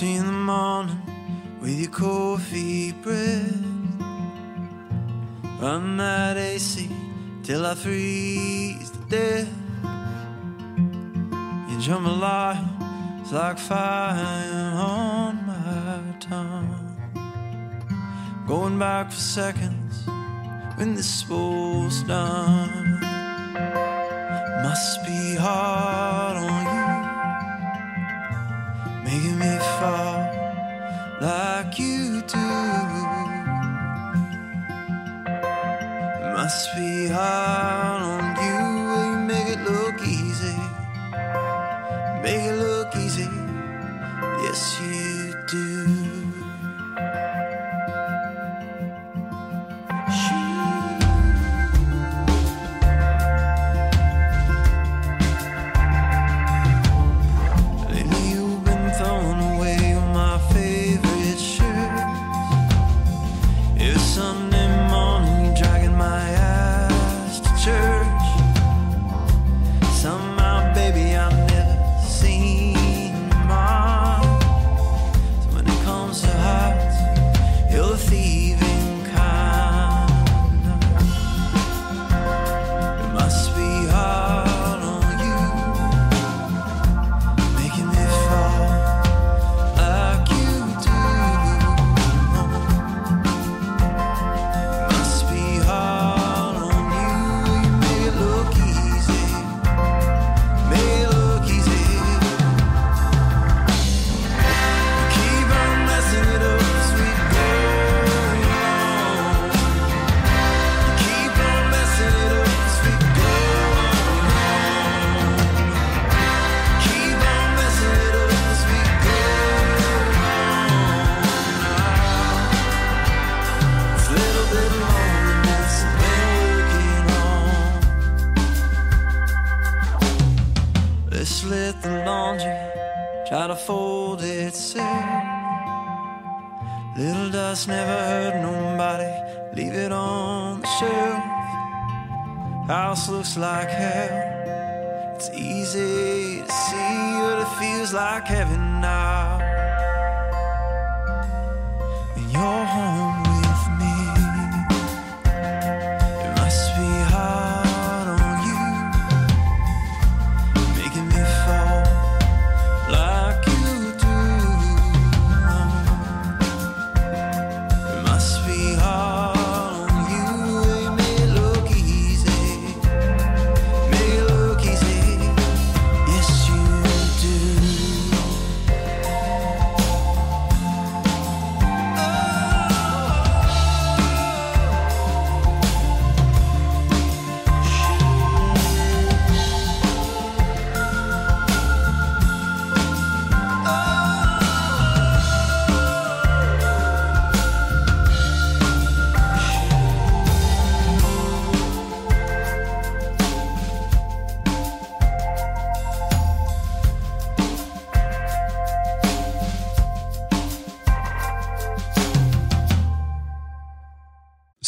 Me in the morning with your coffee breath. Run that AC till I freeze to death. Your jambalaya is like fire on my tongue. Going back for seconds when this was done. Must be hard on laundry try to fold it. itself. Little dust never hurt nobody. Leave it on the shelf. House looks like hell. It's easy to see, but it feels like heaven now.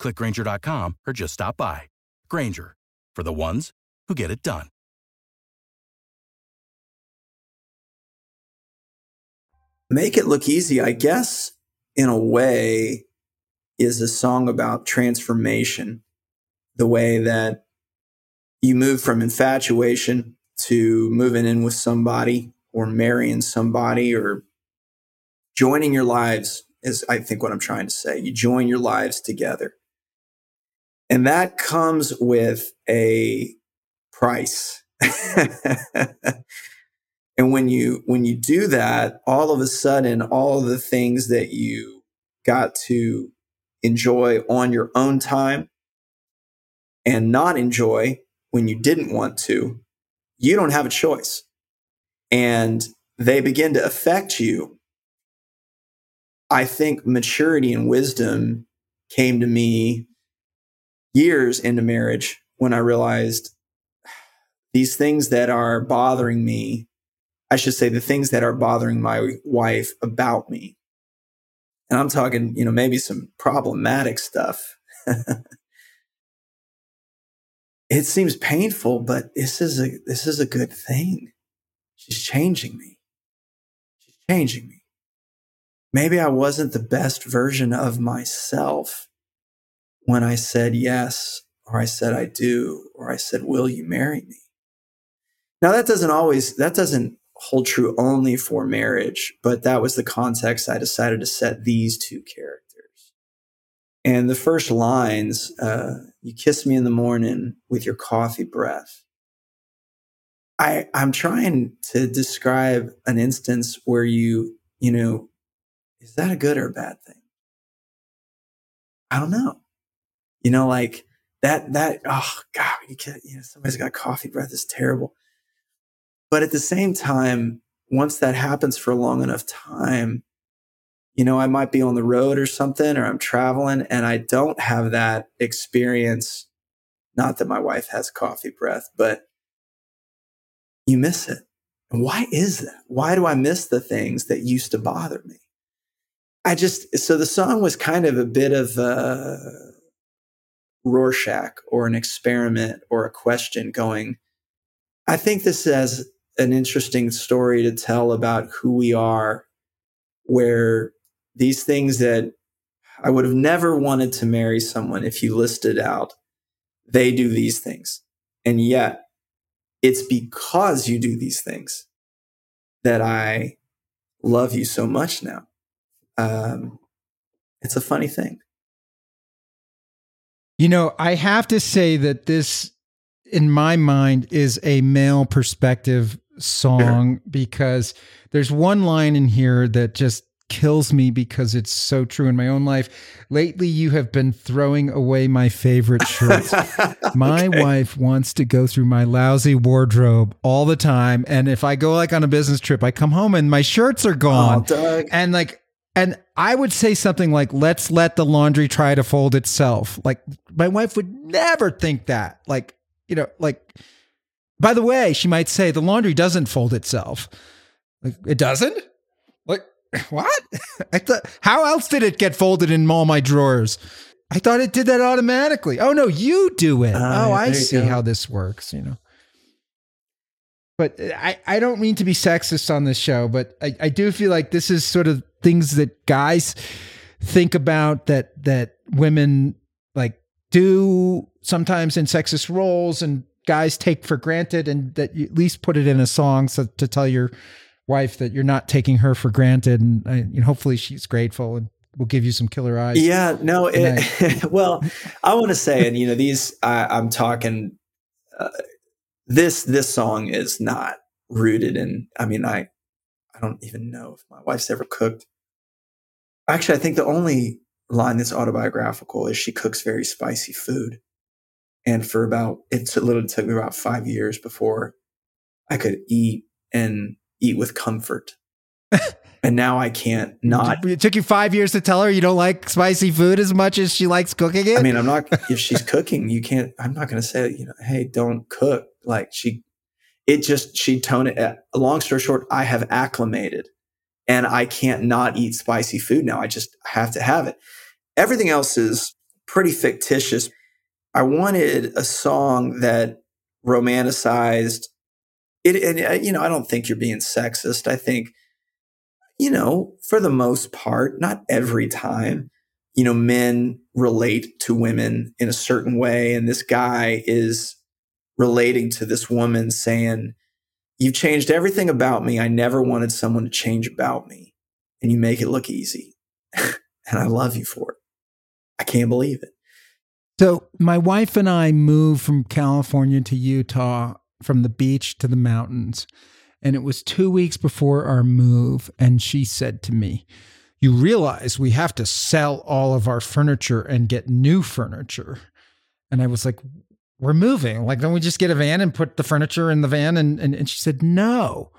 clickgrainger.com, or just stop by. Grainger, for the ones who get it done. Make It Look Easy, I guess, in a way, is a song about transformation. The way that you move from infatuation to moving in with somebody or marrying somebody or joining your lives is, I think, what I'm trying to say. You join your lives together. And that comes with a price. and when you when you do that all of a sudden all of the things that you got to enjoy on your own time and not enjoy when you didn't want to you don't have a choice and they begin to affect you i think maturity and wisdom came to me years into marriage when i realized these things that are bothering me I should say the things that are bothering my wife about me. And I'm talking, you know, maybe some problematic stuff. it seems painful, but this is a this is a good thing. She's changing me. She's changing me. Maybe I wasn't the best version of myself when I said yes, or I said I do, or I said, will you marry me? Now that doesn't always, that doesn't hold true only for marriage, but that was the context I decided to set these two characters. And the first lines, uh, you kiss me in the morning with your coffee breath. I, I'm trying to describe an instance where you, you know, is that a good or a bad thing? I don't know. You know, like that, that, oh God, you, can't, you know, somebody's got coffee breath is terrible. But at the same time, once that happens for a long enough time, you know, I might be on the road or something, or I'm traveling and I don't have that experience. Not that my wife has coffee breath, but you miss it. And why is that? Why do I miss the things that used to bother me? I just, so the song was kind of a bit of a Rorschach or an experiment or a question going, I think this has an interesting story to tell about who we are, where these things that I would have never wanted to marry someone if you listed out, they do these things. And yet it's because you do these things that I love you so much now. Um, it's a funny thing. You know, I have to say that this, in my mind, is a male perspective song because there's one line in here that just kills me because it's so true in my own life. Lately, you have been throwing away my favorite shirts. my okay. wife wants to go through my lousy wardrobe all the time. And if I go like on a business trip, I come home and my shirts are gone. Oh, and like, and I would say something like, let's let the laundry try to fold itself. Like, my wife would never think that. Like, you know, like, by the way, she might say the laundry doesn't fold itself. Like it doesn't? Like what? I thought how else did it get folded in all my drawers? I thought it did that automatically. Oh no, you do it. Uh, oh, I see how this works, you know. But I, I don't mean to be sexist on this show, but I, I do feel like this is sort of things that guys think about that that women like do sometimes in sexist roles and guys take for granted and that you at least put it in a song so to tell your wife that you're not taking her for granted and, I, you know, hopefully she's grateful and will give you some killer eyes. Yeah, no. It, well, I want to say, and you know, these I, I'm talking. Uh, this this song is not rooted in. I mean, I I don't even know if my wife's ever cooked. Actually, I think the only line that's autobiographical is she cooks very spicy food, and for about it literally took me about five years before I could eat and eat with comfort. and now I can't not It took you five years to tell her you don't like spicy food as much as she likes cooking it. I mean, I'm not, if she's cooking, you can't, I'm not going to say, you know, hey, don't cook. Like she, it just, she'd tone it, uh, long story short, I have acclimated and I can't not eat spicy food now. I just have to have it. Everything else is pretty fictitious. I wanted a song that romanticized it. And, uh, you know, I don't think you're being sexist. I think, you know, for the most part, not every time, you know, men relate to women in a certain way. And this guy is relating to this woman saying, You've changed everything about me. I never wanted someone to change about me. And you make it look easy. and I love you for it. I can't believe it. So my wife and I moved from California to Utah from the beach to the mountains. And it was two weeks before our move. And she said to me, You realize we have to sell all of our furniture and get new furniture. And I was like, We're moving. Like, don't we just get a van and put the furniture in the van? And, and, and she said, No.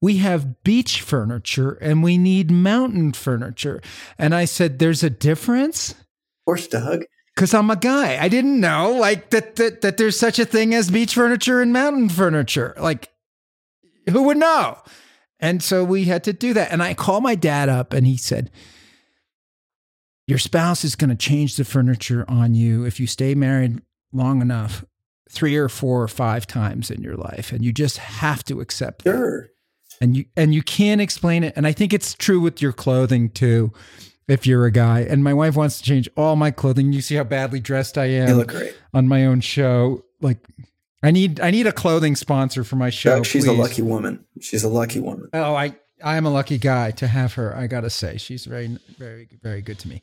We have beach furniture and we need mountain furniture. And I said, There's a difference? Of course, Doug. Cause I'm a guy. I didn't know like that, that that there's such a thing as beach furniture and mountain furniture. Like who would know? And so we had to do that. And I called my dad up and he said, Your spouse is gonna change the furniture on you if you stay married long enough, three or four or five times in your life. And you just have to accept that Sure. and you and you can't explain it and i think it's true with your clothing too if you're a guy and my wife wants to change all my clothing you see how badly dressed i am You look great. on my own show like i need i need a clothing sponsor for my show Doug, she's a lucky woman. She's a lucky woman. oh i i am a lucky guy to have her i gotta say she's very very very good to me